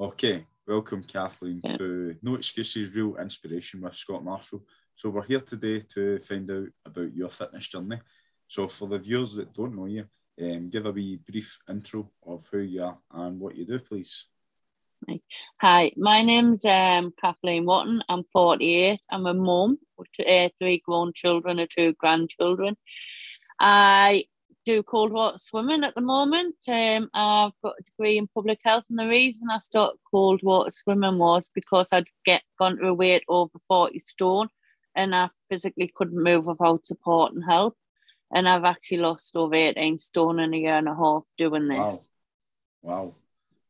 Okay, welcome Kathleen yeah. to No Excuses Real Inspiration with Scott Marshall. So we're here today to find out about your fitness journey. So for the viewers that don't know you, um, give a wee brief intro of who you are and what you do, please. Hi, my name's um, Kathleen Wotton. I'm 48. I'm a mum with uh, three grown children and two grandchildren. I do cold water swimming at the moment. Um, I've got a degree in public health, and the reason I started cold water swimming was because I'd get gone to a weight over 40 stone and I physically couldn't move without support and help. And I've actually lost over 18 stone in a year and a half doing this. Wow. Wow.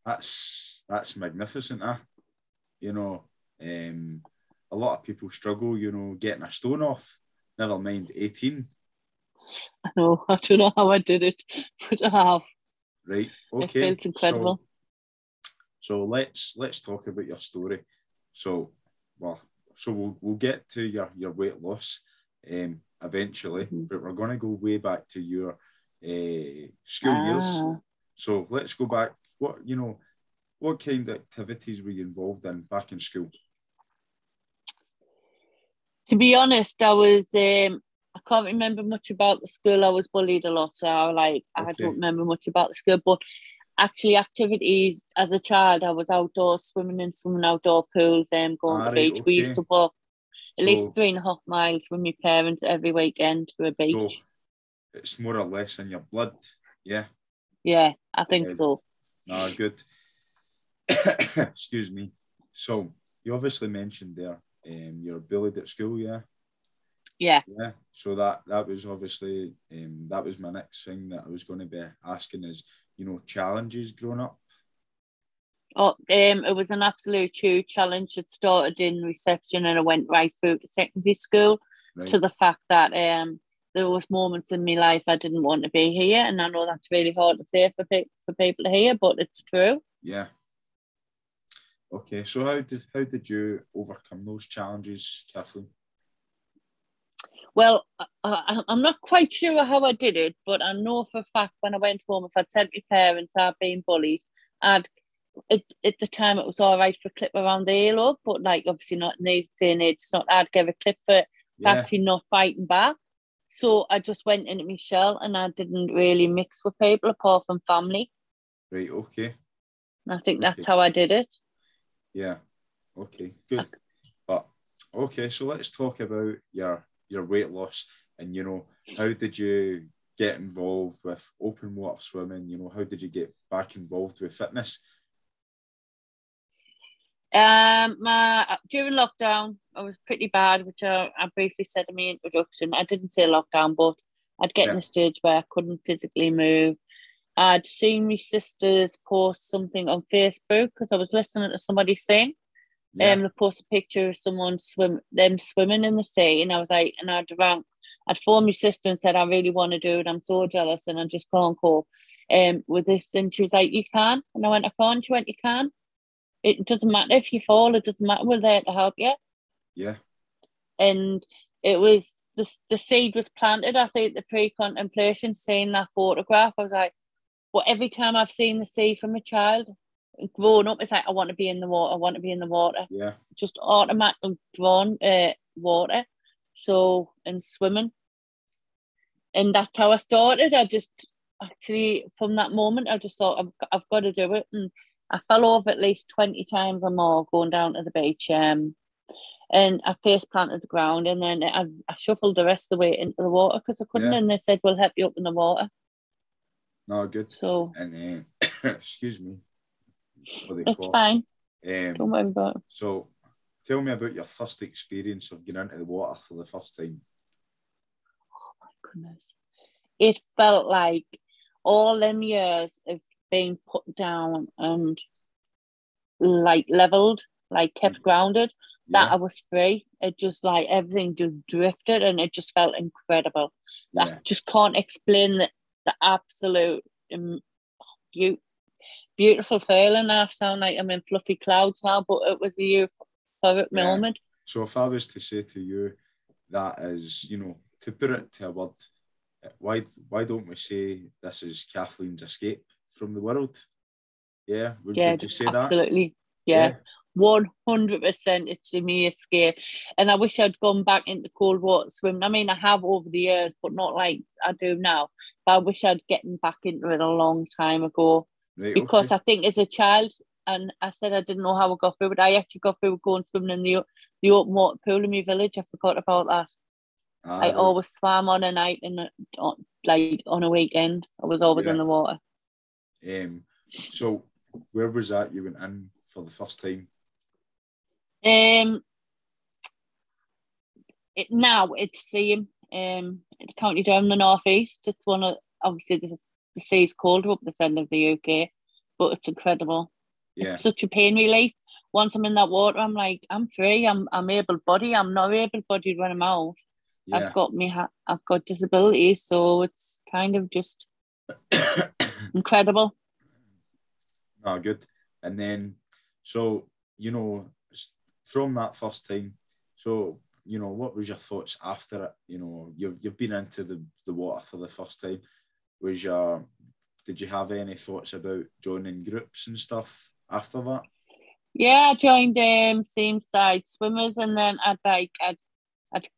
That's that's magnificent, huh? You know, um, a lot of people struggle, you know, getting a stone off, never mind 18. I know, I don't know how I did it, but I have. Right, okay. It feels incredible. So, so let's let's talk about your story. So, well, so we'll, we'll get to your, your weight loss um, eventually, mm-hmm. but we're going to go way back to your uh, school ah. years. So let's go back. What you know, what kind of activities were you involved in back in school? To be honest, I was. Um, I can't remember much about the school. I was bullied a lot, so I like okay. I don't remember much about the school. But actually activities as a child. I was outdoor swimming in swimming outdoor pools, um, going to the beach. Okay. We used to walk at so, least three and a half miles with my parents every weekend to a beach. So it's more or less in your blood, yeah. Yeah, I think yeah. so. No, good. Excuse me. So you obviously mentioned there um, you're bullied at school, yeah. Yeah. Yeah. So that that was obviously um, that was my next thing that I was going to be asking is you know challenges growing up. Oh, um, it was an absolute huge challenge. It started in reception and I went right through to secondary school right. to the fact that um there was moments in my life I didn't want to be here, and I know that's really hard to say for pe- for people to hear, but it's true. Yeah. Okay, so how did how did you overcome those challenges, Kathleen? Well, I, am not quite sure how I did it, but I know for a fact when I went home, if I'd said to my parents I'd been bullied, I'd at, at the time it was all right for a clip around the ear but like obviously not in these day and age, it's not. I'd give a clip for yeah. actually not fighting back. So I just went into my shell and I didn't really mix with people apart from family. Right. Okay. And I think okay. that's how I did it. Yeah. Okay. Good. But okay, so let's talk about your your weight loss and you know how did you get involved with open water swimming? You know how did you get back involved with fitness? Um my during lockdown i was pretty bad which I, I briefly said in my introduction. I didn't say lockdown but i'd get yeah. in a stage where i couldn't physically move. I'd seen my sisters post something on facebook because i was listening to somebody sing yeah. Um, they post a picture of someone swim them swimming in the sea, and I was like, and I'd rang, I'd phoned my sister and said, I really want to do it. I'm so jealous, and I just can't cope. Um, with this, and she was like, you can, and I went, I can't. She went, you can. It doesn't matter if you fall. It doesn't matter. We're there to help you. Yeah. And it was the the seed was planted. I think the pre contemplation, seeing that photograph, I was like, well, every time I've seen the sea from a child, growing up, it's like I want to be in the water. I want to be in the water. Yeah. Just automatically drawn uh, water. So and swimming, and that's how I started. I just actually from that moment I just thought I've I've got to do it, and I fell over at least twenty times or more going down to the beach. Um, and I face planted the ground, and then I, I shuffled the rest of the way into the water because I couldn't, yeah. and they said we'll help you up in the water. No, good. So and uh, excuse me, it's fine. Um, Don't worry about it. So, tell me about your first experience of getting into the water for the first time. Oh my goodness. It felt like all them years of being put down and like leveled, like kept mm. grounded, that yeah. I was free. It just like everything just drifted and it just felt incredible. Yeah. I just can't explain the, the absolute um, beauty beautiful feeling. I sound like I'm in fluffy clouds now, but it was a euphoric yeah. moment. So if I was to say to you that is, you know, to put it to a word, eh, why why don't we say this is Kathleen's escape from the world? Yeah, would, yeah, would you say absolutely. Yeah. One hundred percent, it's a me escape, and I wish I'd gone back into cold water swimming. I mean, I have over the years, but not like I do now. But I wish I'd gotten back into it a long time ago Right, because okay. I think as a child, and I said I didn't know how I got through, but I actually got through going swimming in the the open water pool in my village. I forgot about that. Ah, I right. always swam on a night and uh, like on a weekend. I was always Yeah. in the water. Um, so where was that you went in for the first time? Um, it now it's same. Um, County Durham, the northeast. It's one of obviously this is the sea's colder up this end of the UK, but it's incredible. Yeah, It's such a pain relief. Once I'm in that water, I'm like, I'm free. I'm I'm able bodied. I'm not able bodied when I'm out. yeah. I've got me. Ha- I've got disabilities, so it's kind of just incredible. Ah, good. And then, so you know, from that first time, so you know, what was your thoughts after it? You know, you've you've been into the the water for the first time. Was your did you have any thoughts about joining groups and stuff after that? Yeah, I joined um same side swimmers, and then I'd like I'd, I'd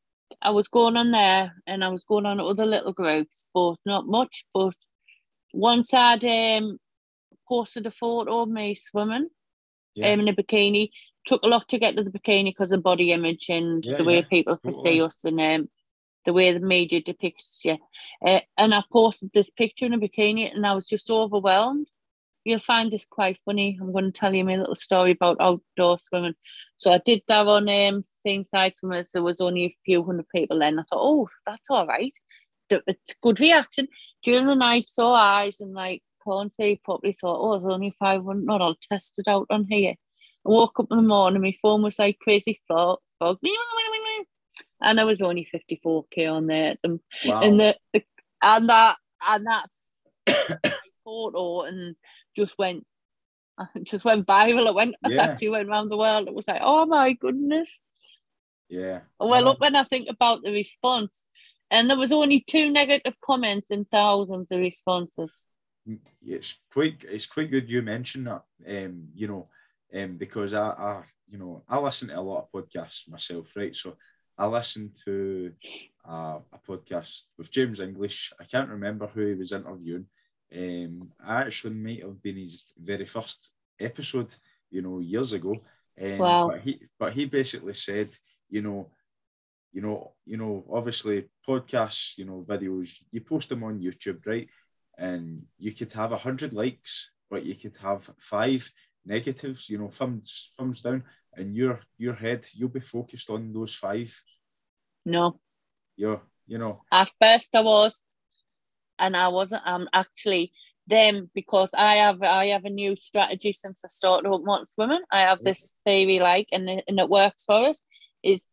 I was going on there, and I was going on other little groups, but not much. But once I'd um posted a photo of me swimming Yeah, um, in a bikini, took a lot to get to the bikini because of body image and Yeah, the way yeah, people totally. see us, and um the way the media depicts you. Uh, and I posted this picture in a bikini, and I was just overwhelmed you'll find this quite funny. I'm going to tell you my little story about outdoor swimming. So I did that on um, same side swimmers. There was only a few hundred people then. I thought, oh, that's all right. It's good reaction. During the night, saw eyes and like can't. Thought, oh, there's only 500. Not, I'll test it out on here. I woke up in the morning. My phone was like crazy fog. And there was only 54k on there. And wow. and the, the and that and that photo and just went just went viral. It went Yeah. actually went around the world. It was like, oh my goodness. yeah. Well, look when I think about the response, and there was only two negative comments and thousands of responses. it's quite it's quite good you mentioned that um you know um because I, I you know I listen to a lot of podcasts myself right so I listened to uh, a podcast with James English I can't remember who he was interviewing um I actually might have been his very first episode you know years ago um, Wow. but he but he basically said you know you know you know obviously podcasts you know videos you post them on YouTube right and you could have a hundred likes, but you could have five negatives, you know, thumbs thumbs down, and your your head you'll be focused on those five. No, You're you know at first I was, and I wasn't. I'm actually them because I have I have a new strategy since I started up Water Swimming. I have this theory like, and it, and it works for us. Is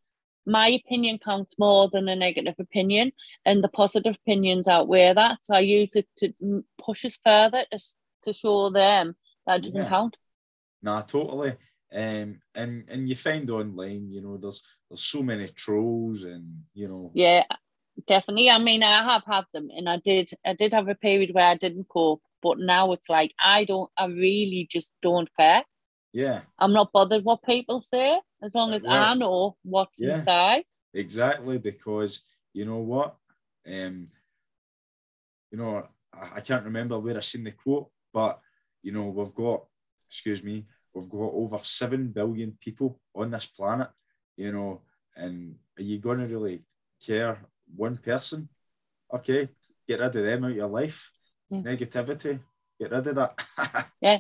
my opinion counts more than a negative opinion, and the positive opinions outweigh that. So I use it to push us further to, to show them that it doesn't Yeah. count. nah totally. Um and and you find online, you know, there's there's so many trolls and you know Yeah, definitely. I mean, I have had them, and I did. I did have a period where I didn't cope, but now it's like I don't. I really just don't care. yeah, I'm not bothered what people say as long as I know what's yeah. inside. exactly because you know what? Um you know, I, I can't remember where I seen the quote, but you know, we've got, excuse me, we've got over seven billion people on this planet, you know, and are you gonna really care one person? Okay, get rid of them out of your life. Yeah. Negativity, get rid of that. Yeah,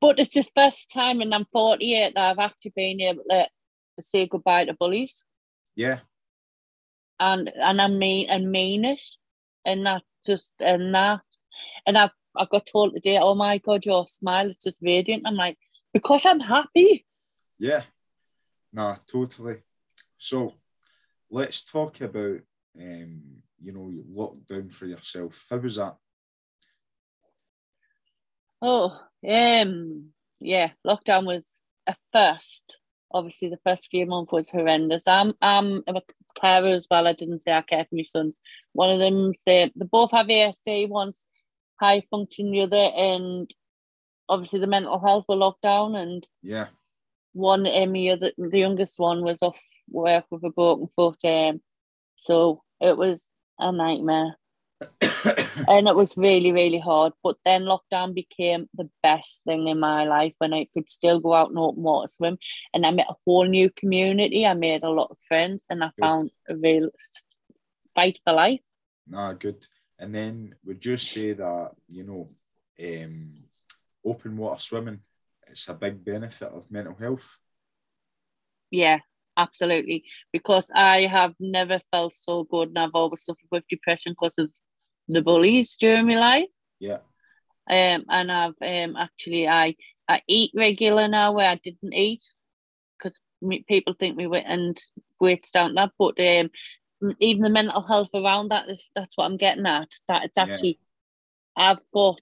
but it's the first time, and I'm 48 that I've actually been able to say goodbye to bullies, yeah, and and I mean and mean it, and that just and that, and I've I got told today, oh my god, your smile is just radiant. I'm like, because I'm happy. yeah. Nah, totally. So let's talk about um, you know, lockdown for yourself. How was that? Oh, um, yeah, lockdown was a first. Obviously, the first few months was horrendous. I'm, I'm a carer as well. I didn't say I care for my sons. One of them say they both have ASD. One's high function, the other, and obviously the mental health were locked down, and yeah, one Emmy, the, the youngest one, was off work with a broken foot. Um, so it was a nightmare. and it was really, really hard. But then lockdown became the best thing in my life when I could still go out and open water swim. And I met a whole new community. I made a lot of friends and I good. found a real fight for life. Nah, good. And then would you say that, you know, um, open water swimming, it's a big benefit of mental health? Yeah, absolutely. Because I have never felt so good and I've always suffered with depression because of the bullies during my life. Yeah. Um, and I've um actually I I eat regular now where I didn't eat because people think we went and weights down that, but um even the mental health around that is that's what I'm getting at. That it's actually yeah. I've got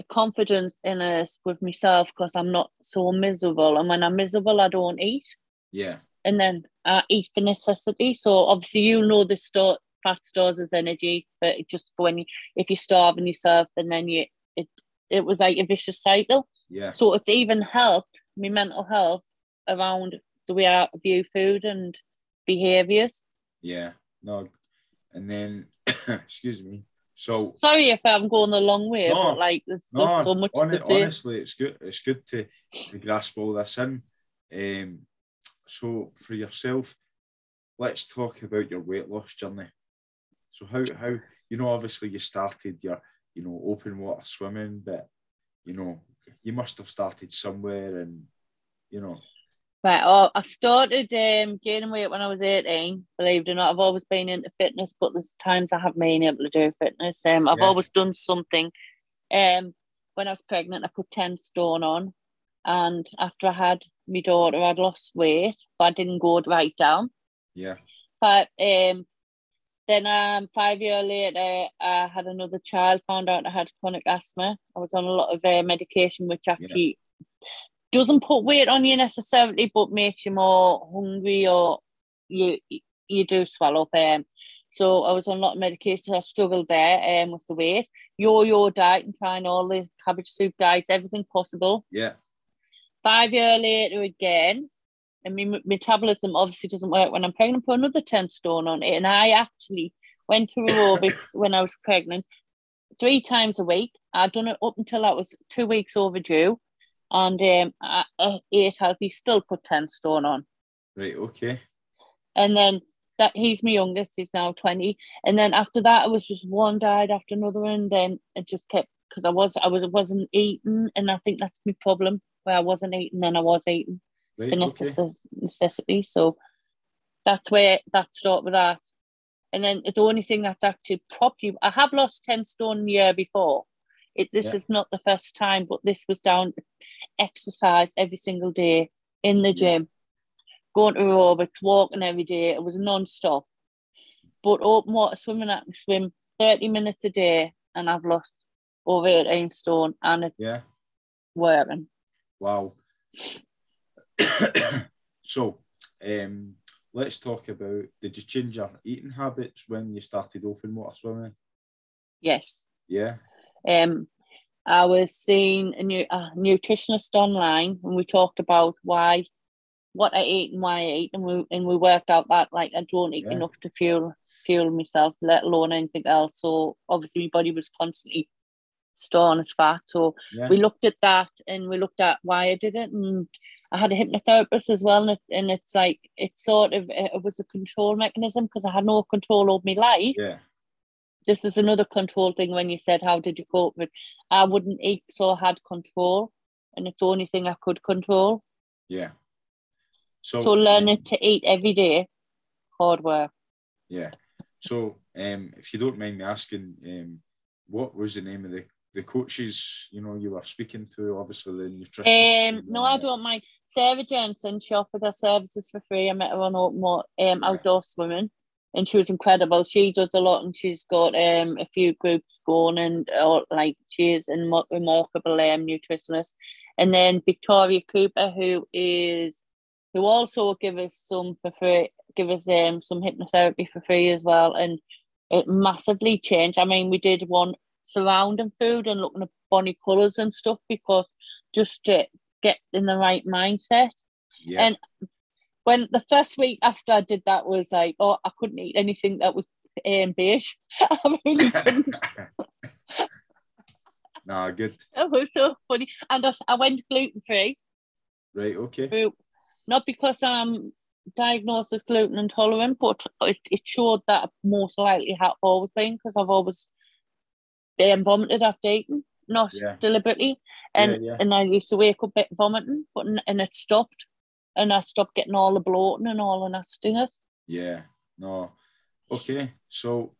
a confidence in us with myself because I'm not so miserable, and when I'm miserable, I don't eat. Yeah. And then I eat for necessity. So obviously, you know the store fat stores as energy, but just for when you if you're starving yourself, and then you it it was like a vicious cycle. Yeah. So it's even helped my mental health around the way I view food and behaviors. Yeah. No. And then, excuse me. So sorry if I'm going the long way, no, but like there's no, so much on, to say. Honestly, it's good. It's good to, to grasp all this in. Um, so for yourself, let's talk about your weight loss journey. So how how you know obviously you started your you know open water swimming, but you know you must have started somewhere, and you know. Right. Oh, I started um, gaining weight when I was 18. Believe it or not, I've always been into fitness, but there's times I haven't been able to do fitness. Um, I've yeah. always done something. Um, when I was pregnant, I put 10 stone on. And after I had my daughter, I'd lost weight, but I didn't go right down. Yeah. But um, then um, five years later, I had another child, found out I had chronic asthma. I was on a lot of uh, medication, which actually yeah. Doesn't put weight on you necessarily, but makes you more hungry or you you do swallow up. Um, so I was on a lot of medication. I struggled there um, with the weight. Yo-yo diet and trying all the cabbage soup diets, everything possible. Yeah. Five years later again, and my metabolism obviously doesn't work when I'm pregnant, put another 10 stone on it. And I actually went to aerobics when I was pregnant three times a week. I'd done it up until I was two weeks overdue. And um, I, ate healthy, still put 10 stone on. Right, okay. And then that he's my youngest, he's now 20. And then after that, it was just one died after another. And then it just kept, because I was, I was, wasn't eating. And I think that's my problem, where I wasn't eating, then I was eating right, for necessity, okay. necessity. So that's where that started with that. And then the only thing that's actually properly, I have lost 10 stone year before. It, this yeah. is not the first time, but this was down exercise every single day in the gym, going to aerobics, walking every day. It was non-stop. But open water swimming, I can swim 30 minutes a day and I've lost over 18 stone and it's yeah. working. Wow. so, um, let's talk about did you change your eating habits when you started open water swimming? Yes. Yeah. Um, I was seeing a new a nutritionist online and we talked about why what I eat and why I eat and we and we worked out that like I don't eat yeah. enough to fuel fuel myself, let alone anything else. So obviously my body was constantly storing as fat. So yeah. we looked at that and we looked at why I did it and I had a hypnotherapist as well, and, it, and it's like it's sort of it was a control mechanism because I had no control over my life. Yeah. This is another control thing when you said how did you cope with I wouldn't eat so I had control and it's the only thing I could control. Yeah. So, so learning to eat every day, hard work. Yeah. So um if you don't mind me asking, um what was the name of the the coaches you know you were speaking to obviously the nutrition um no i don't mind Sarah Jensen, she offered her services for free. I met her on Open um, Outdoor Swimming and she was incredible. She does a lot and she's got um, a few groups going and uh, like she is a remarkable um, nutritionist. And then Victoria Cooper, who is who also give us some for free, give us um, some hypnotherapy for free as well. And it massively changed. I mean, we did one surrounding food and looking at bonny colours and stuff because just to get in the right mindset. Yeah. And when the first week after I did that was like, oh, I couldn't eat anything that was um, beige. I really couldn't. nah, good. it was so funny. And I, I went gluten free. Right, okay. Not because I'm diagnosed as gluten intolerant, but it, it showed that I most likely have always been because I've always um, vomited after eating, not Yeah. deliberately. And Yeah, yeah. and I used to wake up vomiting, but and it stopped. And I stopped getting all the bloating and all the nastiness. Yeah, no. Okay, so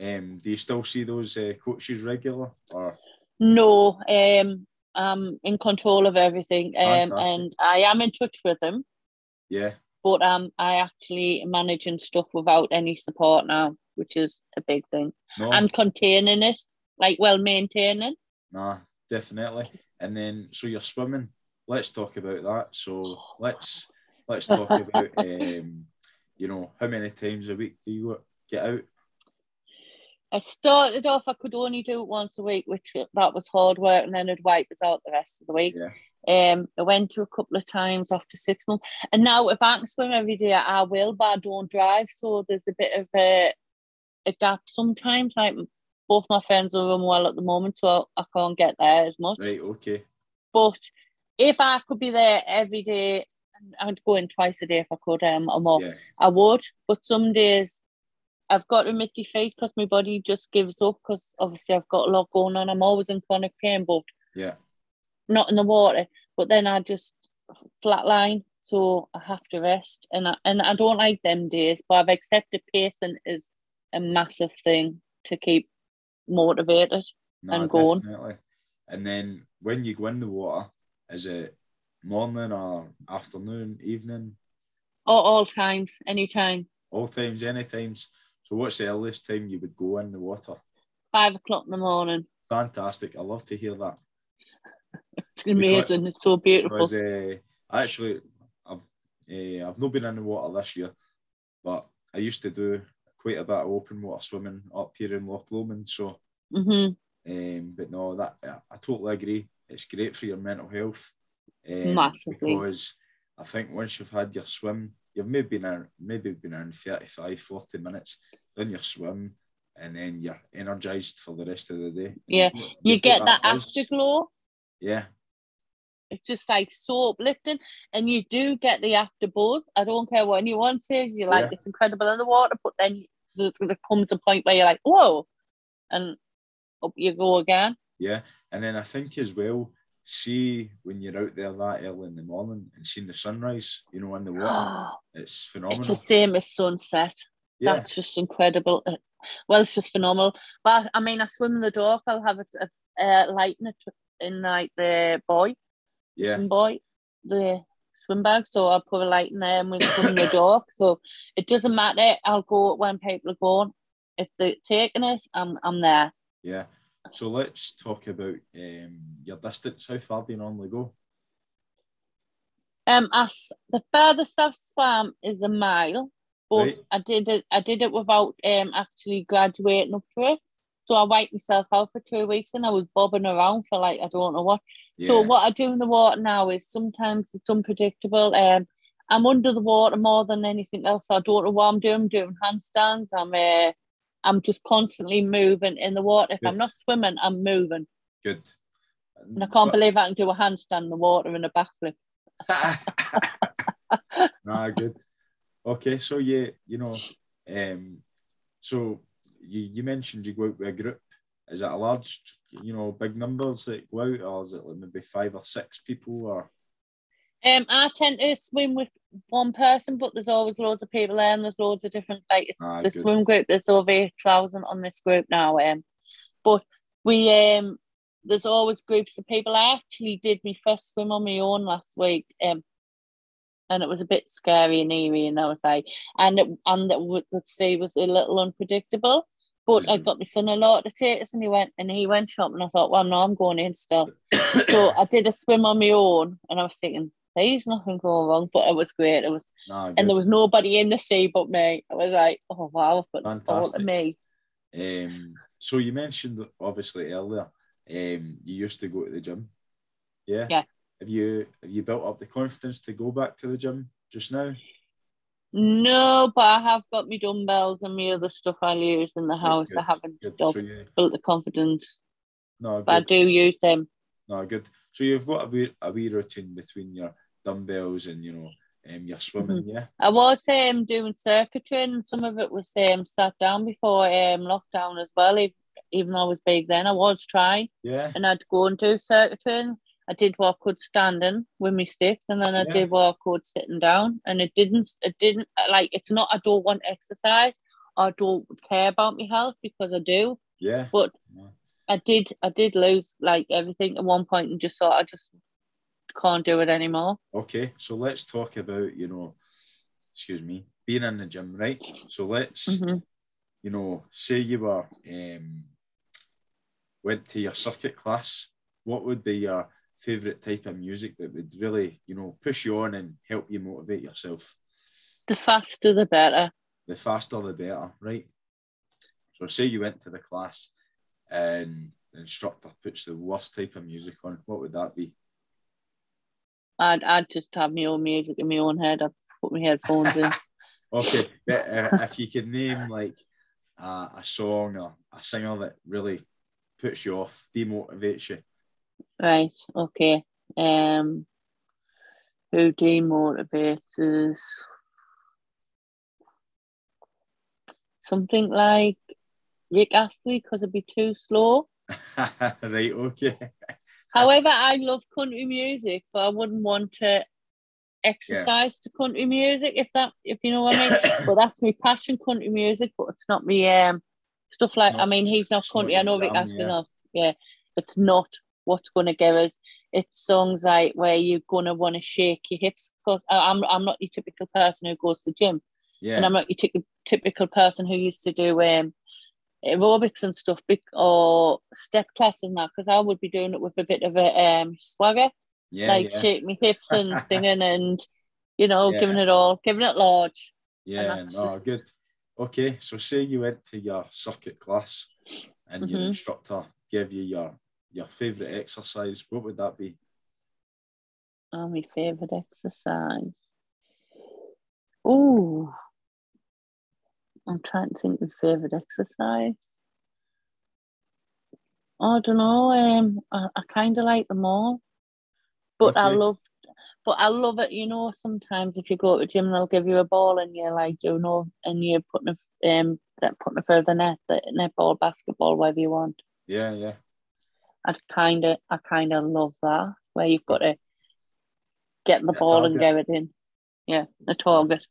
um, do you still see those uh, coaches regular? Or No, um, I'm in control of everything, um, Fantastic. and I am in touch with them. yeah, But um, I actually managing stuff without any support now, which is a big thing, no, and containing it, like well maintaining. nah, definitely. And then, so you're swimming. Let's talk about that. So let's let's talk about um, you know, how many times a week do you get out? I started off, I could only do it once a week, which that was hard work, and then it'd wipe us out the rest of the week. Yeah, Um, I went to a couple of times after six months, and now if I can swim every day, I will, but I don't drive, so there's a bit of a, a gap sometimes. Like both my friends are unwell at the moment, so I can't get there as much. right, okay, But if I could be there every day, I'd go in twice a day if I could. Um, or more, yeah, I would. But some days I've got to admit defeat because my body just gives up because obviously I've got a lot going on. I'm always in chronic pain, but yeah, not in the water. But then I just flatline, so I have to rest. And I, and I don't like them days, but I've accepted pacing is a massive thing to keep motivated. nah, And going. definitely. And then when you go in the water, is it morning or afternoon, evening? All, all times, anytime. All times, any times. So what's the earliest time you would go in the water? Five o'clock in the morning. Fantastic. I love to hear that. It's amazing. it's so beautiful. Because uh, actually, I've uh, I've not been in the water this year, but I used to do quite a bit of open water swimming up here in Loch Lomond. So, hmm um, but no, that I, I totally agree. It's great for your mental health. Um, Massively. Because I think once you've had your swim, you've maybe been in, maybe been in 35, 40 minutes, then your swim, and then you're energized for the rest of the day. Yeah, You've- You get that buzz. afterglow. Yeah, It's just like so uplifting, and you do get the after buzz. I don't care what anyone says. You're like Yeah. it's incredible in the water, but then there comes a point where you're like, whoa, and up you go again. Yeah, and then I think as well, see when you're out there that early in the morning and seeing the sunrise, you know, in the water, it's phenomenal. it's the same as sunset. yeah, That's just incredible. Uh, Well, it's just phenomenal. But I mean, I swim in the dark. I'll have a, a, a light in, it, in like the boy, yeah, swim boy, the swim bag. So I'll put a light in there and we swim in the dark. So it doesn't matter. I'll go when people are going. If they're taking us, I'm I'm there. yeah. So let's talk about um, your distance. How far do you normally go? Um, as the furthest I've swam is a mile, but Right. I did it. I did it without um actually graduating up to it. So I wiped myself out for two weeks, and I was bobbing around for like I don't know what. So what I do in the water now is sometimes it's unpredictable. Um, I'm under the water more than anything else. I don't know what I'm doing. I'm doing handstands. I'm uh, I'm just constantly moving in the water. If I'm not swimming, I'm moving, good. and I can't believe I can do a handstand in the water in a backflip. nah, good. Okay, so yeah, you know, um, so you, you mentioned you go out with a group. Is it a large, you know, big numbers that go out, or is it like maybe five or six people, or Um, I tend to swim with one person, but there's always loads of people there, and there's loads of different like it's Ah, the good. swim group. There's over eight thousand on this group now. Um, but we um, there's always groups of people. I actually did my first swim on my own last week. Um, and it was a bit scary and eerie, and I was like, and it, and it, the sea was a little unpredictable. But I Mhm. got my son-in-law to take us, and he went and he went shopping. I thought, well, no, I'm going in still so I did a swim on my own, and I was thinking, "There's nothing going wrong," but it was great. It was, nah, and there was nobody in the sea but me. I was like, "Oh wow, I've got all to me." Um, so you mentioned obviously earlier, um, you used to go to the gym. Yeah. Yeah. Have you have you built up the confidence to go back to the gym just now? No, but I have got my dumbbells and my other stuff I use in the house. Good, I haven't good. built, So you, built the confidence, no, but I do use them. No, good. So you've got a wee, a wee routine between your dumbbells and you know um, your swimming, yeah. I was um, doing circuit training. Some of it was um, sat down before um, lockdown as well. If, even though I was big then, I was trying Yeah, and I'd go and do circuit training. I did what I could standing with my sticks, and then I Yeah. did what I could sitting down. And it didn't, it didn't like. It's not. I don't want exercise. I don't care about my health because I do. yeah. But Yeah. I did, I did lose like everything at one point, and just thought I just can't do it anymore. Okay, so let's talk about you know, excuse me, being in the gym, right? So let's Mhm. you know, say you were um, went to your circuit class. What would be your favorite type of music that would really you know push you on and help you motivate yourself? The faster, the better. the faster the better, right? So say you went to the class and the instructor puts the worst type of music on, what would that be? I'd, I'd just have my own music in my own head. I'd put my headphones in. Okay, but, uh, if you could name like uh, a song or a singer that really puts you off, demotivates you. Right. Okay. Um, who demotivates us? Something like Rick Astley because it'd be too slow. right, okay. However, I love country music, but I wouldn't want to exercise to country music if that if you know what I mean. but that's my passion, country music, but it's not me um stuff like I mean he's not not country. I know Rick Astley yeah. enough. Yeah. It's not what's gonna give us it's songs like where you're gonna want to shake your hips because I'm I'm not your typical person who goes to the gym Yeah, and I'm not your ty- typical person who used to do um aerobics and stuff or step class and that because I would be doing it with a bit of a um swagger yeah, like yeah, shake my hips and singing and you know Yeah. giving it all giving it large yeah. No, just- good. Okay, so say you went to your circuit class and your Mhm. instructor gave you your your favourite exercise, what would that be? oh my favorite exercise oh I'm trying to think of favorite exercise I don't know um I, I kind of like them all but I love but I love it you know sometimes if you go to a gym they'll give you a ball and you're like you know and you're putting a um that putting it further net the netball basketball whatever you want Yeah, yeah. I kind of, I kind of love that where you've got to get the a ball and target. get it in. Yeah, a target.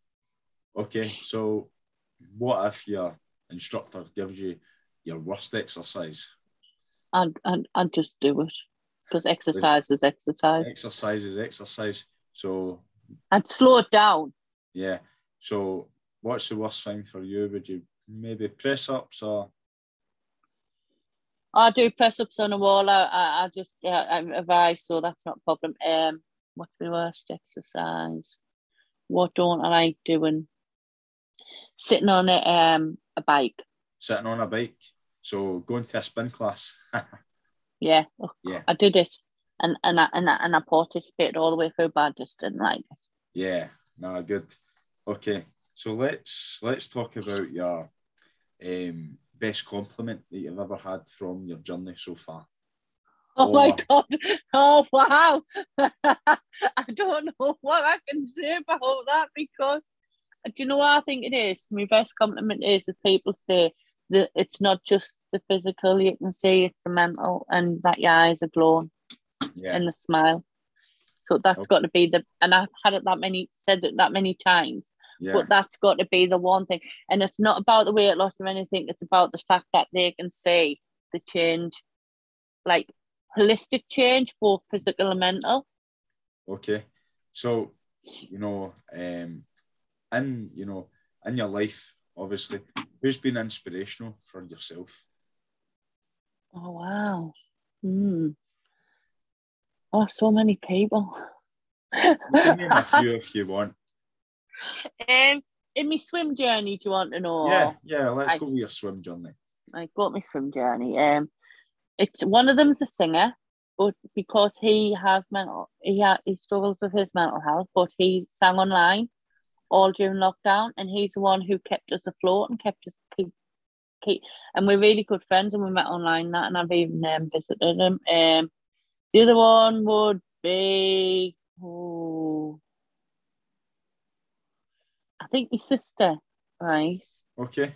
Okay, so what if your instructor gives you your worst exercise? I'd, I'd, I'd just do it because exercise is exercise. Exercise is exercise. So I'd slow it down. yeah. So what's the worst thing for you? Would you maybe press ups or I do press ups on a wall. I, I, I just, uh, I'm advised, so that's not a problem. Um, what's the worst exercise? What don't I like doing? Sitting on a um a bike. sitting on a bike? So going to a spin class. Yeah, oh, Yeah. I did this and and I, and I, and I participated all the way through, but I just didn't like it. yeah, no, good. Okay, so let's let's talk about your um, best compliment that you've ever had from your journey so far. Oh my god! Oh wow! I don't know what I can say about that because do you know what I think it is? My best compliment is that people say that it's not just the physical you can see, it's the mental, and that your eyes are glowing Yeah, and the smile. So that's Okay. got to be the, and I've had it that many said it that many times. yeah, But that's got to be the one thing, and it's not about the weight loss or anything. It's about the fact that they can see the change, like holistic change for physical and mental. Okay, so you know, um, in you know, in your life, obviously, who's been inspirational for yourself? Oh wow. Hmm. Oh, so many people. Name a few if you want. um, in my swim journey, do you want to know? Yeah, yeah. Let's I- go with your swim journey. I got my swim journey. Um, it's one of them's a singer, but because he has mental, he ha, he struggles with his mental health, but he sang online all during lockdown, and he's the one who kept us afloat and kept us keep keep. And we're really good friends, and we met online that, and I've even um, visited him. Um, the other one would be oh, I think my sister, right? Okay.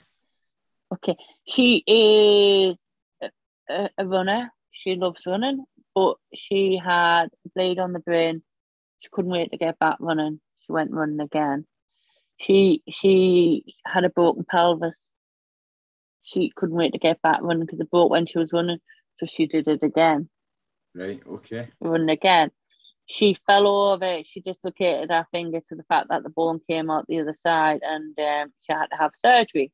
Okay, she is a, a runner. She loves running, but she had a bleed on the brain. She couldn't wait to get back running. She went running again. She she had a broken pelvis. She couldn't wait to get back running because it broke when she was running, so she did it again. Right. Okay. Running again. She fell over. She dislocated her finger to the fact that the bone came out the other side, and um, she had to have surgery.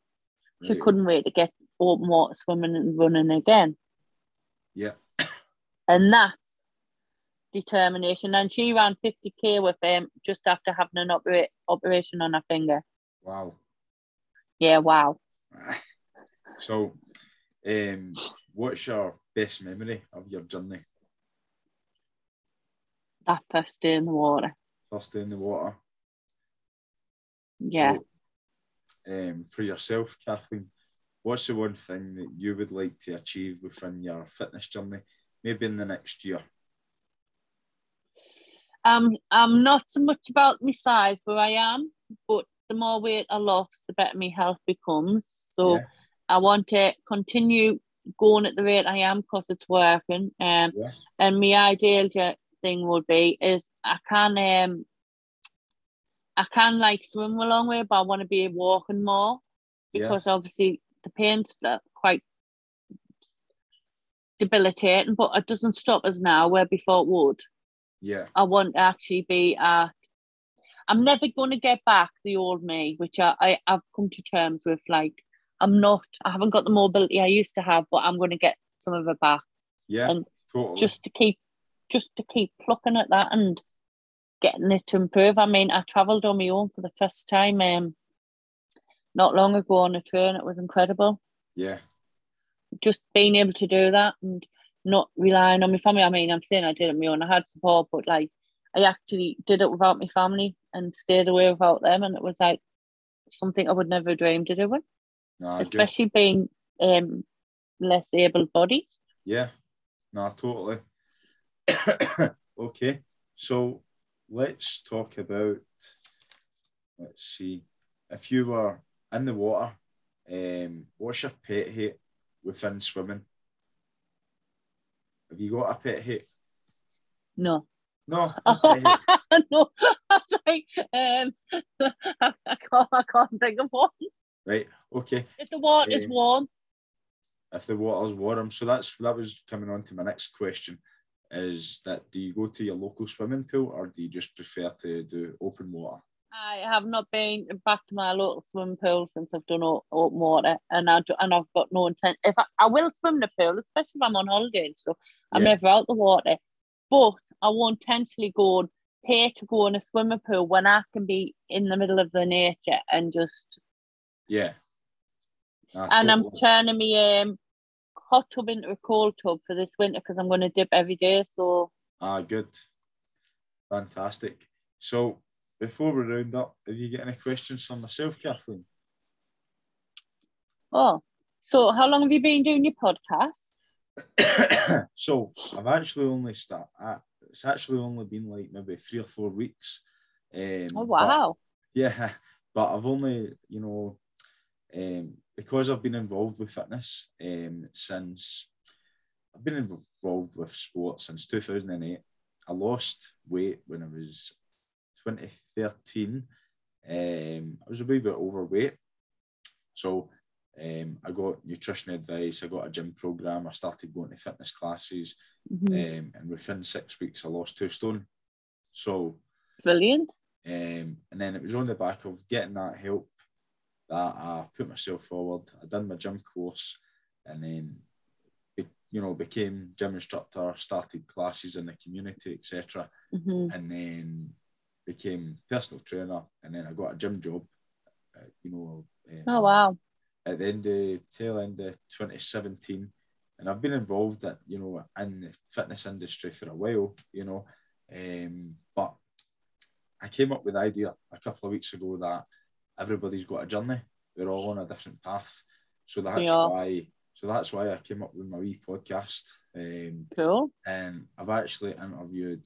She Right. couldn't wait to get open water swimming and running again. Yeah. and that's determination. And she ran 50k with him just after having an opera- operation on her finger. Wow. Yeah, wow. So, um, what's your best memory of your journey? That first day in the water. First day in the water. Yeah. So, um, for yourself, Kathleen, what's the one thing that you would like to achieve within your fitness journey, maybe in the next year? Um, I'm not so much about my size where I am, but the more weight I lost, the better my health becomes. So Yeah. I want to continue going at the rate I am because it's working. Um, Yeah. and my ideal thing would be is I can um, I can like swim a long way, but I want to be walking more Yeah. because obviously the pain's that quite debilitating, but it doesn't stop us now where before it would. Yeah. I want to actually be at. I'm never going to get back the old me, which I, I I've come to terms with. Like I'm not. I haven't got the mobility I used to have, but I'm going to get some of it back, Yeah. And totally. just to keep, just to keep plucking at that and getting it to improve. I mean, I travelled on my own for the first time, um, not long ago on a train. It was incredible. yeah. Just being able to do that and not relying on my family. I mean, I'm saying I did it on my own. I had support, but like I actually did it without my family and stayed away without them, and it was like something I would never dream to do. Good. especially being um less able-bodied. Yeah, no, totally. okay, so let's talk about. Let's see, if you were in the water, um, what's your pet hate within swimming? Have you got a pet hate? No, No. no pet hate. no. I was like, um, I, I can't, I can't think of one. right. Okay. If the water is Um, warm, If the water's warm, so that's that was coming on to my next question. Is that do you go to your local swimming pool or do you just prefer to do open water? I have not been back to my local swimming pool since I've done open water, and I do, and I've got no intent. If I, I will swim the pool, especially if I'm on holiday and stuff, I'm Yeah. never out of the water. But I won't intentionally go and pay to go in a swimming pool when I can be in the middle of the nature and just Yeah. Nah, and I'm turning my um hot tub into a cold tub for this winter because I'm going to dip every day. So Ah, good. Fantastic. So before we round up, have you got any questions for myself, Kathleen? oh, so how long have you been doing your podcast? so I've actually only start. Uh, it's actually only been like maybe three or four weeks. Um, Oh but- wow! yeah, but I've only you know um, because I've been involved with fitness um, since I've been involved with sports since 2008. I lost weight when I was 2013. Um, I was a wee bit overweight, so um, I got nutrition advice. I got a gym program. I started going to fitness classes, Mhm. um, and within six weeks, I lost two stone. So Brilliant. um, and then it was on the back of getting that help that I put myself forward. I done my gym course and then, you know, became gym instructor, started classes in the community, etc. hmm And then became personal trainer. And then I got a gym job, uh, you know. um, Oh wow! at the end of tail end of 2017, and I've been involved at you know in the fitness industry for a while, you know, um, but I came up with the idea a couple of weeks ago that everybody's got a journey. We're all on a different path, so that's yeah. why. So that's why I came up with my wee podcast. Um, cool. And I've actually interviewed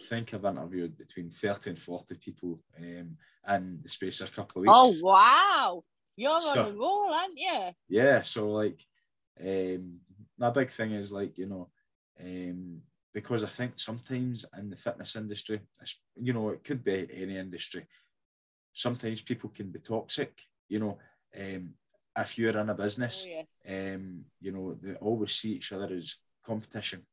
I think I've interviewed between 30 and 40 people um, in the space of a couple of oh, weeks. Oh, wow. You're so, on a roll, aren't you? Yeah. So, like, um, my big thing is, like, you know, um, because I think sometimes in the fitness industry, you know, it could be any industry, sometimes people can be toxic, you know. Um, if you're in a business, oh, yes. um, you know, they always see each other as competition.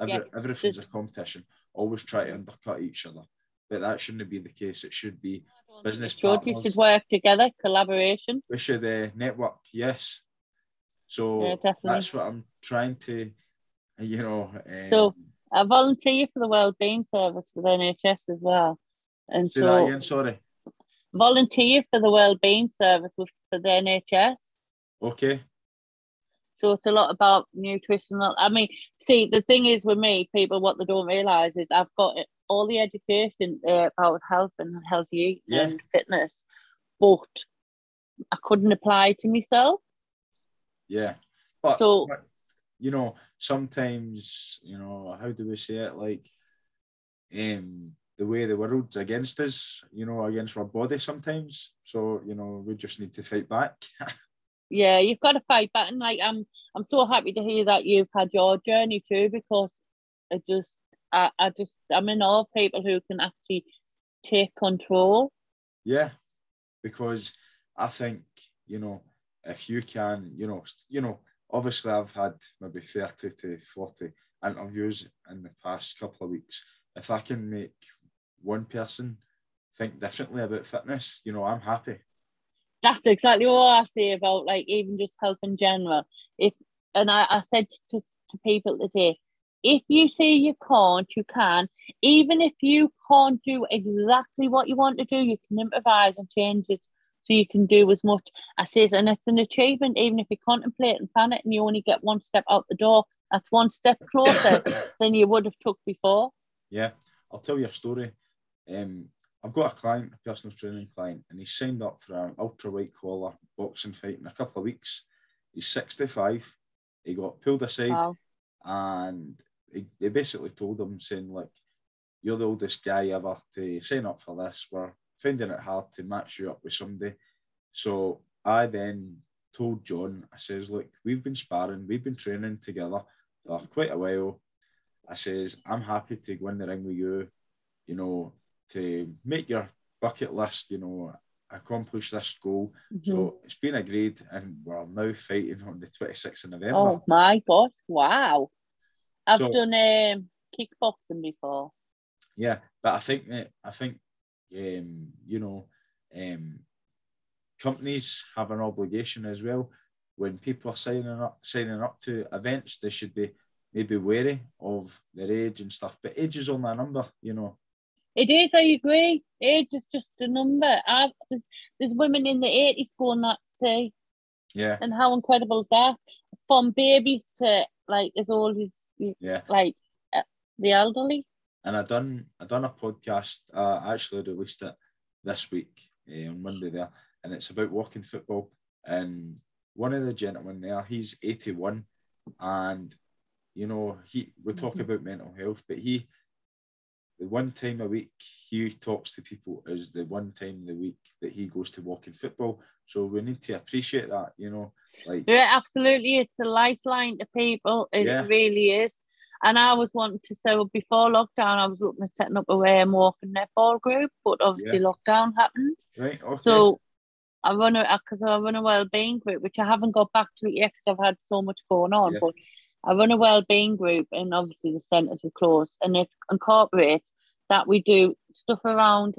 Every, yeah. Everything's a competition. Always try to undercut each other. But that shouldn't be the case. It should be business should, partners. You should work together, collaboration. We should uh, network, yes. So yeah, that's what I'm trying to, you know. Um, so I volunteer for the Wellbeing Service for the NHS as well. And so that again, sorry. Volunteer for the Wellbeing Service for the NHS. Okay. So it's a lot about nutritional. I mean, see, the thing is with me, people, what they don't realize is I've got all the education uh, about health and healthy eating yeah. and fitness, but I couldn't apply to myself. Yeah, but so but, you know, sometimes you know, how do we say it? Like, um, the way the world's against us, you know, against our body sometimes. So you know, we just need to fight back. yeah, you've got to fight back, and like I'm, I'm so happy to hear that you've had your journey too, because it just, I, I just, I'm in awe of people who can actually take control. Yeah, because I think you know if you can, you know, you know, obviously I've had maybe thirty to forty interviews in the past couple of weeks. If I can make one person think differently about fitness, you know, I'm happy that's exactly what I say about like even just health in general. If and I, I said to, to people today, if you say you can't, you can. Even if you can't do exactly what you want to do, you can improvise and change it so you can do as much. I said, and it's an achievement, even if you contemplate and plan it and you only get one step out the door, that's one step closer than you would have took before. Yeah, I'll tell you a story. Um, I've got a client, a personal training client, and he's signed up for an ultra white collar boxing fight in a couple of weeks. He's 65. He got pulled aside wow. and he, they basically told him, saying, like, you're the oldest guy ever to sign up for this. We're finding it hard to match you up with somebody. So I then told John, I says, look, we've been sparring, we've been training together for quite a while. I says, I'm happy to go in the ring with you. You know, to make your bucket list, you know, accomplish this goal. Mm-hmm. So it's been agreed, and we're now fighting on the 26th of November. Oh my God! Wow, I've so, done um, kickboxing before. Yeah, but I think I think um, you know um, companies have an obligation as well. When people are signing up signing up to events, they should be maybe wary of their age and stuff. But age is only a number, you know. It is, I agree. Age is just a number. I've, there's, there's women in the 80s going that say. Yeah. And how incredible is that? From babies to like as old as yeah. like uh, the elderly. And I done I done a podcast. Uh, I actually released it this week uh, on Monday there, and it's about walking football. And one of the gentlemen there, he's 81, and you know he we talk mm-hmm. about mental health, but he the one time a week he talks to people is the one time the week that he goes to walking football. So we need to appreciate that, you know. Like yeah, absolutely, it's a lifeline to people. It yeah. really is. And I was wanting to say before lockdown, I was looking at setting up a way and walking netball group, but obviously yeah. lockdown happened. Right. Okay. So I run a because I run a well-being group, which I haven't got back to it yet because I've had so much going on. Yeah. But I run a well-being group, and obviously the centres were closed, and it incorporates that we do stuff around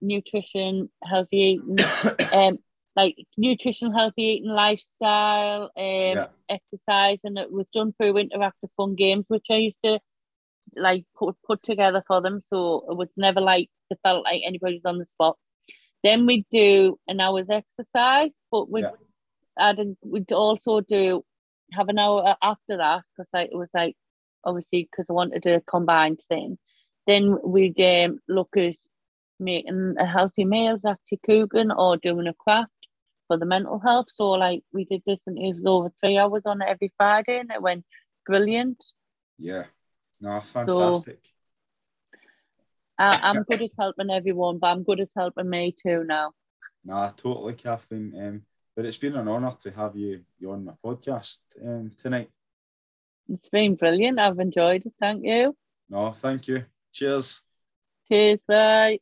nutrition, healthy eating, um, like nutrition, healthy eating, lifestyle, um, yeah. exercise, and it was done through interactive fun games, which I used to like put put together for them. So it was never like it felt like anybody's on the spot. Then we do an hour's exercise, but we yeah. I didn't. We'd also do have an hour after that because like it was like obviously because I wanted a combined thing. Then we'd um, look at making a healthy meals, actually cooking or doing a craft for the mental health. So like we did this and it was over three hours on every Friday and it went brilliant. Yeah. No, fantastic. So, I, I'm good at helping everyone, but I'm good at helping me too now. Nah, totally, Kathleen. Um, but it's been an honour to have you, you on my podcast um, tonight. It's been brilliant. I've enjoyed it. Thank you. No, thank you. Cheers. Cheers. Bye.